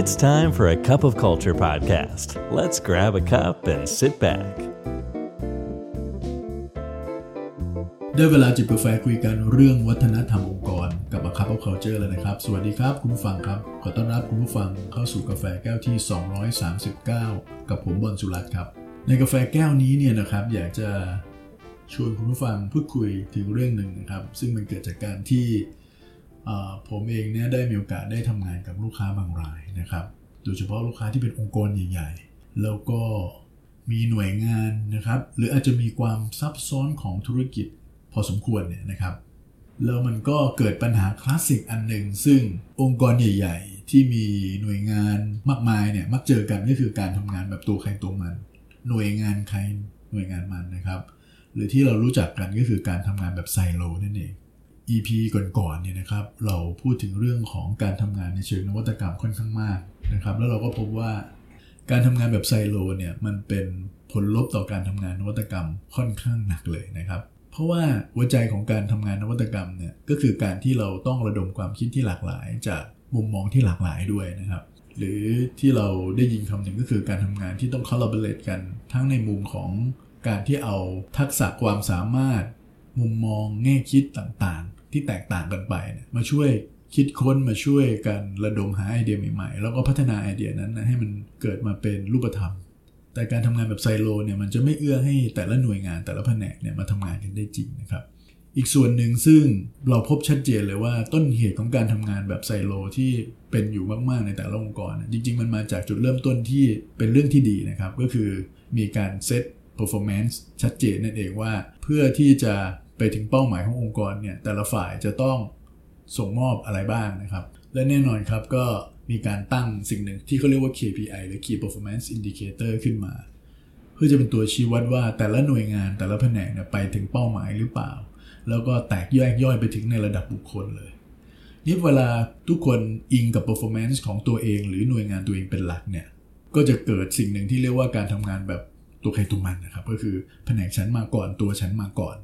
It's time for a cup of culture podcast. Let's grab a cup and sit back. ได้เวลาจิบกาแฟคุยกันเรื่องวัฒนธรรมองค์กรกับ A Cup of Culture แล้วนะครับ สวัสดีครับคุณผู้ฟังครับ ขอต้อนรับคุณผู้ฟังเข้าสู่กาแฟแก้วที่ 239 กับผมบอลสุรัตน์ครับ ในกาแฟแก้วนี้เนี่ยนะครับ อยากจะชวนคุณผู้ฟังพูดคุยถึงเรื่องหนึ่งนะครับ ซึ่งมันเกิดจากการที่ ผมเองเนี่ยได้มีโอกาสได้ทำงานกับลูกค้าบางรายนะครับ โดยเฉพาะลูกค้าที่เป็นองค์กรใหญ่ๆ แล้วก็มีหน่วยงานนะครับ หรืออาจจะมีความซับซ้อนของธุรกิจพอสมควรเนี่ยนะครับ แล้วมันก็เกิดปัญหาคลาสสิกอันหนึ่งซึ่งองค์กรใหญ่ ๆ ที่มีหน่วยงานมากมายเนี่ยมักเจอกันก็คือการทำงานแบบตัวใครตัวมัน หน่วยงานใครหน่วยงานมันนะครับ หรือที่เรารู้จักกันก็คือการทำงานแบบไซโลนั่นเอง EP ก่อนๆเนี่ยนะครับเราพูดถึงเรื่องของการทำงานในเชิงนวัตกรรมค่อนข้างมากนะครับแล้วเราก็พบว่าการทำงานแบบไซโลเนี่ยมันเป็นผลลบต่อการทำงานนวัตกรรมค่อนข้างหนักเลยนะครับ เพราะว่าหัวใจของการทำงานนวัตกรรมเนี่ยก็คือการที่เราต้องระดมความคิดที่หลากหลาย จากมุมมองที่หลากหลายด้วยนะครับ หรือที่เราได้ยินคำหนึ่งก็คือการทำงานที่ต้อง collaborate กัน ทั้งในมุมของการที่เอาทักษะความสามารถ มุมมองแง่คิดต่างๆ ที่แตกต่างกันไปเนี่ยมาช่วยคิดค้นมาช่วยกันระดมหาไอเดียใหม่ๆ แล้วก็พัฒนาไอเดียนั้นนะให้มันเกิดมาเป็นรูปธรรม แต่การทำงานแบบไซโลเนี่ยมันจะไม่เอื้อให้แต่ละหน่วยงานแต่ละแผนกเนี่ยมาทำงานกันได้จริงนะครับ อีกส่วนหนึ่งซึ่งเราพบชัดเจนเลยว่าต้นเหตุของการทำงานแบบไซโลที่เป็นอยู่มากๆในแต่ละองค์กร จริง ๆ มันมาจากจุดเริ่มต้นที่เป็นเรื่องที่ดีนะครับ ก็คือมีการเซต performance ชัดเจนนั่นเองว่า เพื่อที่จะ ไปถึงเป้าหมายขององค์กรเนี่ยแต่ละฝ่ายจะต้องส่งมอบอะไรบ้างนะครับ และแน่นอนครับก็มีการตั้งสิ่งหนึ่งที่เขาเรียกว่า KPI หรือ Key Performance Indicator ขึ้นมา เพื่อจะเป็นตัวชี้วัดว่าแต่ละหน่วยงานแต่ละแผนกเนี่ยไปถึงเป้าหมายหรือเปล่า แล้วก็แตกแยกย่อยไปถึงในระดับบุคคลเลยนี่เวลาทุกคนอิงกับ performance ของตัวเอง หรือหน่วยงานตัวเองเป็นหลักเนี่ยก็จะเกิดสิ่งหนึ่งที่เรียกว่าการทำงานแบบตัวใครตัวมันนะครับ ก็คือแผนกฉันมาก่อนตัวฉันมาก่อน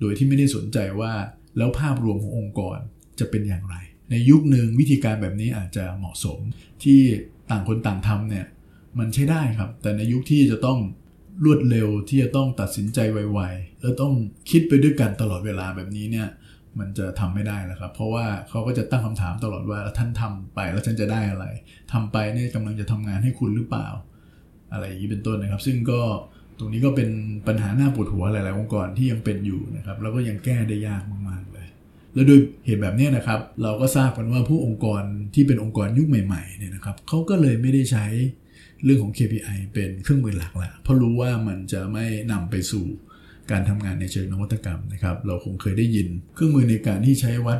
โดยที่ไม่ได้สนใจว่าแล้วภาพรวมขององค์กรจะเป็นอย่างไร ในยุคหนึ่งวิธีการแบบนี้อาจจะเหมาะสมที่ต่างคนต่างทำเนี่ยมันใช้ได้ครับ แต่ในยุคที่จะต้องรวดเร็วที่จะต้องตัดสินใจไวๆ แล้วต้องคิดไปด้วยกันตลอดเวลาแบบนี้เนี่ยมันจะทำไม่ได้แล้วครับ เพราะว่าเขาก็จะตั้งคำถามตลอดว่าท่านทำไปแล้วฉันจะได้อะไรทำไปเนี่ยกำลังจะทำงานให้คุณหรือเปล่า อะไรอย่างนี้เป็นต้นนะครับ ซึ่งก็ ตรงนี้ก็เป็นปัญหาหน้าปวดหัวหลาย ๆ องค์กรที่ยังเป็นอยู่นะครับแล้วก็ยังแก้ได้ยากมาก ๆ เลย แล้วโดยเหตุแบบนี้นะครับ เราก็ทราบกันว่าผู้องค์กรที่เป็นองค์กรยุคใหม่ ๆ เนี่ยนะครับเขาก็เลยไม่ได้ใช้เรื่องของ KPI เป็นเครื่องมือหลักละเพราะรู้ว่ามันจะไม่นำไปสู่การทำงานในเชิงนวัตกรรมนะครับ เราคงเคยได้ยินเครื่องมือในการที่ใช้วัด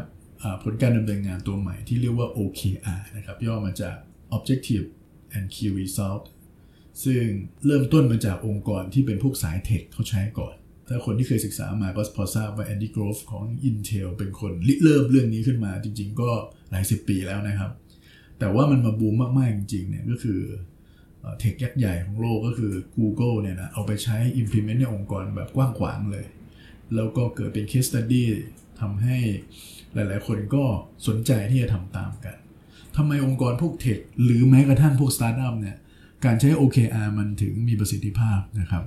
ผลการดำเนินงานตัวใหม่ที่เรียกว่า OKR นะครับย่อมาจาก Objective and Key Result ซึ่งเริ่มต้นมาจากองค์กรที่เป็นพวกสายเทคเขาใช้ก่อน ถ้าคนที่เคยศึกษามาก็พอทราบว่าแอนดี้ r ร v ฟของ Intel เป็นคนริเริ่มเรื่องนี้ขึ้นมาจริง ๆ ก็หลายสิบปีแล้วนะครับ แต่ว่ามันมาบูมมาก ๆ จริง ๆ เนี่ยก็คือtech ยักษ์ใหญ่ของโลกก็คือ Google เนี่ยนะเอาไปใช้ implement ในองค์กรแบบกว้างขวางเลย แล้วก็เกิดเป็น case study ทำให้หลายๆ คนก็สนใจที่จะทำตามกันทำไมองค์กรพวก tech หรือแม้กระทั่งพวกสตาร์ทอัพเนี่ย การใช้ OKR มันถึงมีประสิทธิภาพนะครับ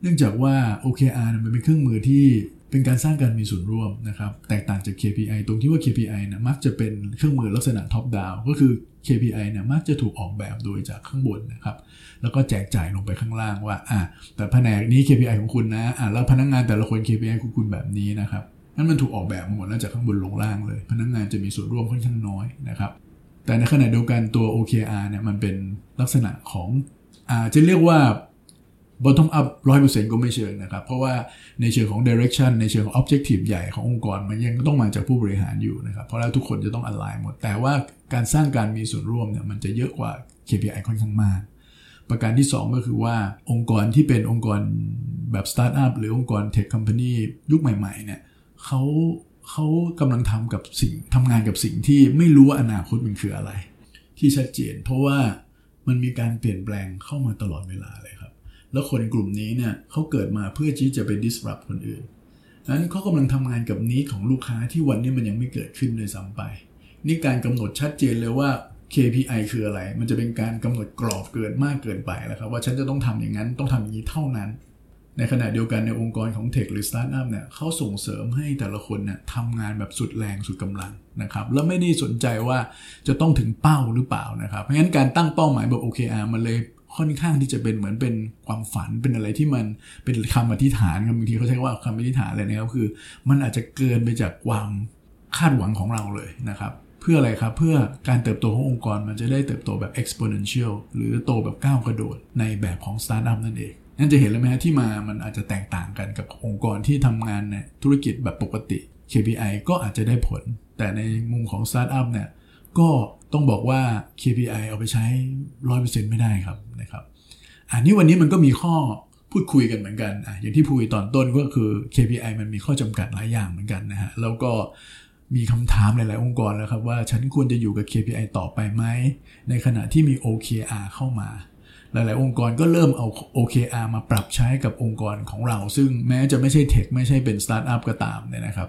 เนื่องจากว่า OKR มันเป็นเครื่องมือที่เป็นการสร้างการมีส่วนร่วมนะครับ แตกต่างจาก KPI ตรงที่ว่า KPI นะมักจะเป็นเครื่องมือลักษณะ top down ก็คือ KPI เนี่ยมักจะถูกออกแบบโดยจากข้างบนนะครับ แล้วก็แจกจ่ายลงไปข้างล่างว่าอะแต่แผนกนี้ KPI ของคุณนะอะแล้วพนักงงานแต่ละคน KPI ของคุณแบบนี้นะครับนั่นมันถูกออกแบบมาหมดแล้วจากข้างบนลงล่างเลย พนักงงานจะมีส่วนร่วมค่อนข้างน้อยนะครับ แต่ในขณะเดียวกันตัว OKR เนี่ยมันเป็นลักษณะของอาจะเรียกว่า bottom up ร้อยเปอร์เซ็นต์ก็ไม่เชิงนะครับ เพราะว่าในเชิงของ direction ในเชิงของ objective ใหญ่ขององค์กร มันยังต้องมาจากผู้บริหารอยู่นะครับ เพราะแล้วทุกคนจะต้อง align หมด แต่ว่าการสร้างการมีส่วนร่วมเนี่ยมันจะเยอะกว่า KPI ค่อนข้างมาก ประการที่ 2 ก็คือว่าองค์กรที่เป็นองค์กรแบบสตาร์ทอัพหรือองค์กร tech company ยุคใหม่ๆเนี่ยเขา เขากำลังทำกับสิ่งทำงานกับสิ่งที่ไม่รู้ว่าอนาคตมันคืออะไร ที่ชัดเจน เพราะว่ามันมีการเปลี่ยนแปลงเข้ามาตลอดเวลาเลยครับ แล้วคนกลุ่มนี้เนี่ยเขาเกิดมาเพื่อที่จะไป disrupt คนอื่นนั้นเขากำลังทำงานกับ need ของลูกค้าที่วันนี้มันยังไม่เกิดขึ้นเลยซ้ำไป นี่การกำหนดชัดเจนเลยว่า KPI คืออะไร มันจะเป็นการกำหนดกรอบเกินมากเกินไปแล้วครับ ว่าฉันจะต้องทำอย่างนั้นต้องทำอย่างนี้เท่านั้น ในขณะเดียวกันในองค์กรของ tech หรือสตาร์ทอัพเนี่ยเขาส่งเสริมให้แต่ละคนเนี่ยทำงานแบบสุดแรงสุดกำลังนะครับแล้วไม่ได้สนใจว่าจะต้องถึงเป้าหรือเปล่านะครับเพราะงั้นการตั้งเป้าหมายแบบ OKR มันเลยค่อนข้างที่จะเป็นเหมือนเป็นความฝันเป็นอะไรที่มันเป็นคำอธิษฐานครับบางทีเขาใช้ว่าคำอธิษฐานอะไรนะครับคือ มันอาจจะเกินไปจากความคาดหวังของเราเลยนะครับ เพื่ออะไรครับเพื่อการเติบโตขององค์กรมันจะได้เติบโตแบบ exponential หรือโตแบบก้าวกระโดดในแบบของสตาร์ทอัพนั่นเอง นั่นจะเห็นเลยไหมฮะที่มามันอาจจะแตกต่างกันกับองค์กรที่ทำงานในธุรกิจแบบปกติ KPI ก็อาจจะได้ผล แต่ในมุมของสตาร์ทอัพเนี่ยก็ต้องบอกว่า KPI เอาไปใช้ 100%ไม่ได้ครับนะครับอันนี้วันนี้มันก็มีข้อพูดคุยกันเหมือนกันอะอย่างที่พูดตอนต้นก็คือ KPI มันมีข้อจำกัดหลายอย่างเหมือนกันนะฮะแล้วก็มีคำถามหลาย ๆ องค์กรแล้วครับว่าฉันควรจะอยู่กับ KPI ต่อไปไหมในขณะที่มี OKR เข้ามา หลาย ๆ องค์กรก็เริ่มเอา OKR มาปรับใช้กับองค์กรของเรา ซึ่งแม้จะไม่ใช่ tech ไม่ใช่เป็นสตาร์ทอัพก็ตามเนี่ยนะครับ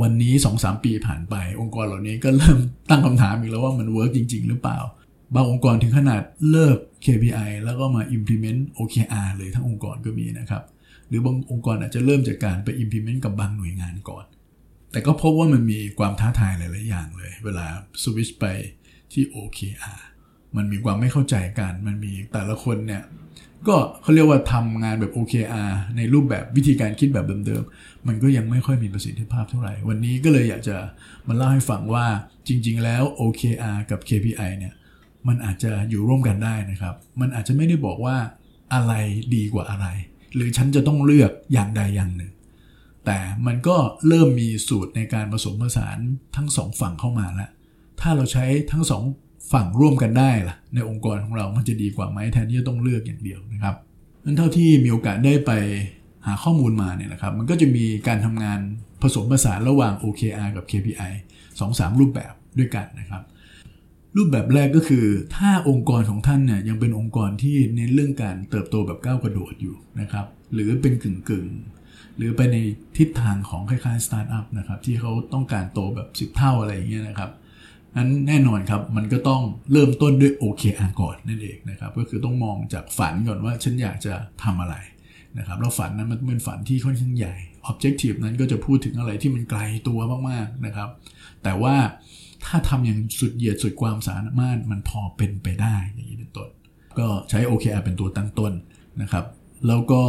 วันนี้ 2-3 ปีผ่านไป องค์กรเหล่านี้ก็เริ่มตั้งคำถามอีกแล้วว่ามัน work จริง ๆ หรือเปล่า บางองค์กรถึงขนาดเลิก KPI แล้วก็มา implement OKR เลยทั้งองค์กรก็มีนะครับ หรือบางองค์กรอาจจะเริ่มจากการไป implement กับบางหน่วยงานก่อน แต่ก็พบว่ามันมีความท้าทายหลาย ๆ อย่างเลย เวลาสวิชไปที่ OKR มันมีความไม่เข้าใจกัน มันมีแต่ละคนเนี่ยก็เขาเรียกว่าทำงานแบบ OKR ในรูปแบบวิธีการคิดแบบเดิมๆ มันก็ยังไม่ค่อยมีประสิทธิภาพเท่าไหร่ วันนี้ก็เลยอยากจะมาเล่าให้ฟังว่าจริง ๆ แล้ว OKR กับ KPI เนี่ยมันอาจจะอยู่ร่วมกันได้นะครับ มันอาจจะไม่ได้บอกว่าอะไรดีกว่าอะไร หรือฉันจะต้องเลือกอย่างใดอย่างหนึ่ง แต่มันก็เริ่มมีสูตรในการผสมผสานทั้งสองฝั่งเข้ามาแล้ว ถ้าเราใช้ทั้งสอง ฝั่งร่วมกันได้ล่ะในองค์กรของเรามันจะดีกว่าไหมแทนที่จะต้องเลือกอย่างเดียวนะครับนั้นเท่าที่มีโอกาสได้ไปหาข้อมูลมาเนี่ยนะครับ มันก็จะมีการทำงานผสมผสานระหว่าง OKR กับ KPI 2-3 รูปแบบด้วยกันนะครับ รูปแบบแรกก็คือ ถ้าองค์กรของท่านเนี่ยยังเป็นองค์กรที่เน้นเรื่องการเติบโตแบบก้าวกระโดดอยู่นะครับ หรือเป็นกึ่งกึ่งๆหรือไปในทิศทางของคล้ายๆสตาร์ทอัพนะครับที่เขาต้องการโตแบบ 10 เท่าอะไรอย่างเงี้ยนะครับ นั้นแน่นอนครับมันก็ต้องเริ่มต้นด้วย OKR ก่อนนั่นเองนะครับก็คือต้องมองจากฝันก่อนว่าฉันอยากจะทำอะไรนะครับแล้วฝันนั้นมันเป็นฝันที่ค่อนข้างใหญ่ Objective นั้นก็จะพูดถึงอะไรที่มันไกลตัวมากๆนะครับ แต่ว่าถ้าทำอย่างสุดเหยียดสุดความสามารถมันพอเป็นไปได้อย่างนี้เป็นต้นก็ใช้ OKR เป็นตัวตั้งต้นนะครับ แล้วก็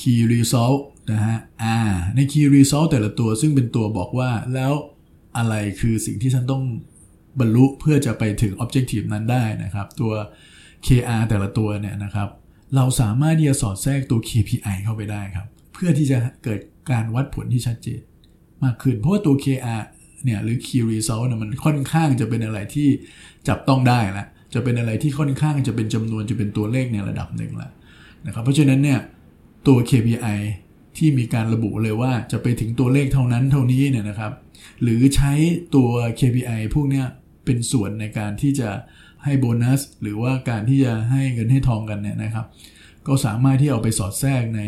Key Result นะฮะอ่าใน Key Result แต่ละตัวซึ่งเป็นตัวบอกว่าแล้วอะไรคือสิ่งที่ฉันต้อง บรรลุเพื่อจะไปถึง Objective นั้นได้นะครับ ตัว KR แต่ละตัวเนี่ยนะครับ เราสามารถที่จะสอดแทรกตัว KPI เข้าไปได้ครับ เพื่อที่จะเกิดการวัดผลที่ชัดเจนมากขึ้น เพราะว่าตัว KR เนี่ยหรือ Key Result เนี่ยมันค่อนข้างจะเป็นอะไรที่จับต้องได้ละจะเป็นอะไรที่ค่อนข้างจะเป็นจำนวนจะเป็นตัวเลขในระดับหนึ่งละนะครับ เพราะฉะนั้นเนี่ยตัว KPI ที่มีการระบุเลยว่าจะไปถึงตัวเลขเท่านั้นเท่านี้เนี่ยนะครับ หรือใช้ตัว KPI พวกเนี้ย เป็นส่วนในการที่จะให้โบนัส หรือว่าการที่จะให้เงินให้ทองกันเนี่ยนะครับ ก็สามารถที่เอาไปสอดแทรกใน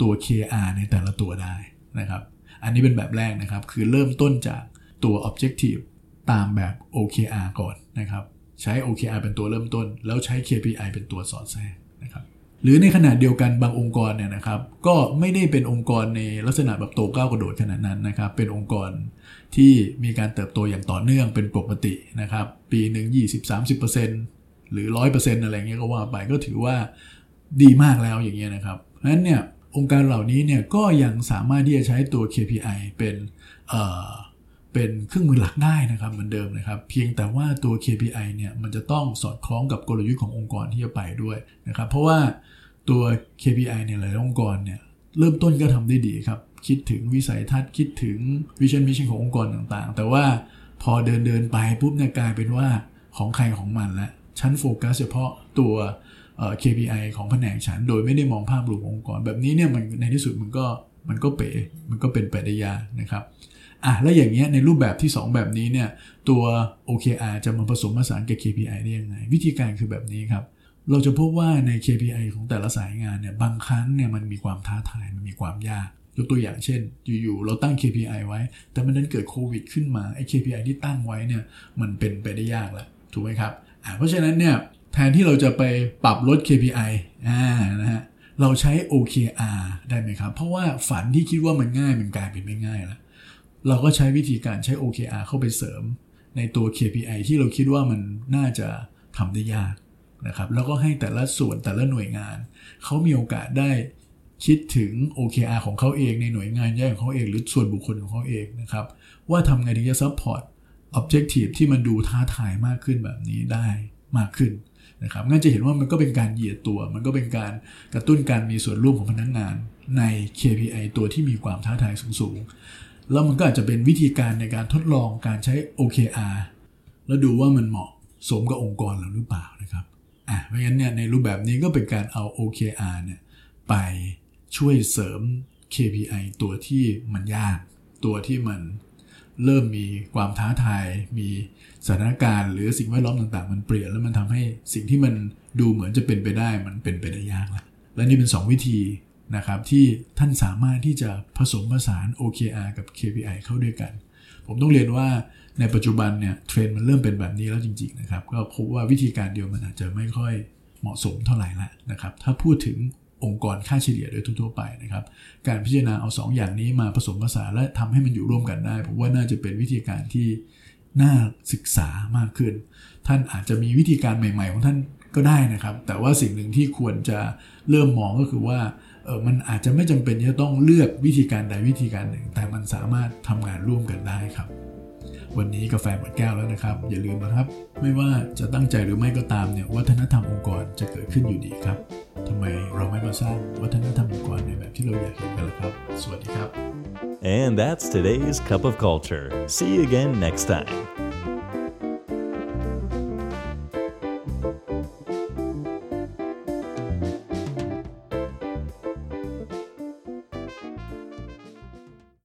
ตัว KR ในแต่ละตัวได้นะครับ อันนี้เป็นแบบแรกนะครับ คือเริ่มต้นจากตัว Objective ตามแบบ OKR ก่อนนะครับ ใช้ OKR เป็นตัวเริ่มต้น แล้วใช้ KPI เป็นตัวสอดแทรกนะครับ หรือในขณะเดียวกันบางองค์กรเนี่ยนะครับ ก็ไม่ได้เป็นองค์กรในลักษณะแบบโตก้าวกระโดดขนาดนั้นนะครับ เป็นองค์กรที่มีการเติบโตอย่างต่อเนื่องเป็นปกตินะครับ ปีหนึ่ง20-30%หรือ 100%อะไรเงี้ยก็ว่าไปก็ถือว่าดีมากแล้วอย่างเงี้ยนะครับเพราะฉะนั้นเนี่ยองค์การเหล่านี้เนี่ยก็ยังสามารถที่จะใช้ตัว KPI เป็นเอ่อ เป็นเครื่องมือหลักได้นะครับเหมือนเดิมนะครับ เพียงแต่ว่าตัว KPI เนี่ยมันจะต้องสอดคล้องกับกลยุทธ์ขององค์กรที่จะไปด้วยนะครับ เพราะว่าตัว KPI เนี่ยหลายองค์กรเนี่ยเริ่มต้นก็ทำได้ดีครับ คิดถึงวิสัยทัศน์คิดถึง vision mission ขององค์กรต่างๆ แต่ว่าพอเดินเดินไปปุ๊บเนี่ยกลายเป็นว่าของใครของมันละฉันโฟกัสเฉพาะตัว KPI ของแผนกฉัน โดยไม่ได้มองภาพรวมขององค์กร แบบนี้เนี่ยมันในที่สุดมันก็มันก็เป๋มันก็เป็นไปได้ยากนะครับ อะแล้วอย่างเงี้ยในรูปแบบที่ 2 แบบนี้เนี่ยตัว OKR จะมาผสมผสานกับ KPI ได้ยังไง วิธีการคือแบบนี้ครับเราจะพบว่าใน KPI ของแต่ละสายงานเนี่ยบางครั้งเนี่ยมันมีความท้าทายมันมีความยากยกตัวอย่างเช่น อยู่ๆเราตั้ง KPI ไว้ แต่มันนั้นเกิดโควิดขึ้นมาไอ้ KPI ที่ตั้งไว้เนี่ยมันเป็นไปได้ยากแล้วถูกไหมครับอะเพราะฉะนั้นเนี่ยแทนที่เราจะไปปรับลด KPI อ่านะฮะเราใช้ OKR ได้ไหมครับ เพราะว่าฝันที่คิดว่ามันง่ายมันกลายเป็นไม่ง่ายแล้ว เราก็ใช้วิธีการใช้ OKR เข้าไปเสริม ในตัว KPI ที่เราคิดว่ามันน่าจะทำได้ยากนะครับแล้วก็ให้แต่ละส่วนแต่ละหน่วยงาน เขามีโอกาสได้คิดถึง OKR ของเขาเองในหน่วยงานแยกของเขาเองหรือส่วนบุคคลของเขาเองนะครับว่าทำไงถึงจะ support objective ที่มันดูท้าทายมากขึ้นแบบนี้ได้มากขึ้นนะครับงั้นจะเห็นว่ามันก็เป็นการเหยียดตัว มันก็เป็นการกระตุ้นการมีส่วนร่วมของพนักงงานใน KPI ตัวที่มีความท้าทายสูงๆ แล้วมันก็อาจจะเป็นวิธีการในการทดลองการใช้ OKR แล้วดูว่ามันเหมาะสมกับองค์กรเราหรือเปล่านะครับอะเพราะงั้นเนี่ยในรูปแบบนี้ก็เป็นการเอา OKR เนี่ยไปช่วยเสริม KPI ตัวที่มันยาก ตัวที่มันเริ่มมีความท้าทาย มีสถานการณ์ หรือสิ่งแวดล้อมต่างๆ มันเปลี่ยนแล้วมันทำให้สิ่งที่มันดูเหมือนจะเป็นไปได้มันเป็นไปได้ยากแล้วและนี่เป็น 2 วิธี นะครับที่ท่านสามารถที่จะผสมผสาน OKR กับ KPI เข้าด้วยกัน ผมต้องเรียนว่าในปัจจุบันเนี่ยเทรนด์มันเริ่มเป็นแบบนี้แล้วจริงๆนะครับก็พบว่าวิธีการเดียวมันอาจจะไม่ค่อยเหมาะสมเท่าไหร่ละนะครับถ้าพูดถึงองค์กรค่าเฉลี่ยโดยทั่วๆไปนะครับการพิจารณาเอา 2อย่างนี้มาผสมผสานและทำให้มันอยู่ร่วมกันได้ผมว่าน่าจะเป็นวิธีการที่น่าศึกษามากขึ้น ท่านอาจจะมีวิธีการใหม่ ๆ ของท่านก็ได้นะครับ แต่ว่าสิ่งหนึ่งที่ควรจะเริ่มมองก็คือว่า เออมันอาจจะไม่จำเป็นจะต้องเลือกวิธีการใดวิธีการหนึ่ง แต่มันสามารถทำงานร่วมกันได้ครับ วันนี้กาแฟหมดแก้วแล้วนะครับ อย่าลืมนะครับ ไม่ว่าจะตั้งใจหรือไม่ก็ตามเนี่ยวัฒนธรรมองค์กรจะเกิดขึ้นอยู่ดีครับทำไมเราไม่มาสร้างวัฒนธรรมองค์กรในแบบที่เราอยากเห็นกันล่ะครับ สวัสดีครับ And that's today's Cup of Culture. See you again next time.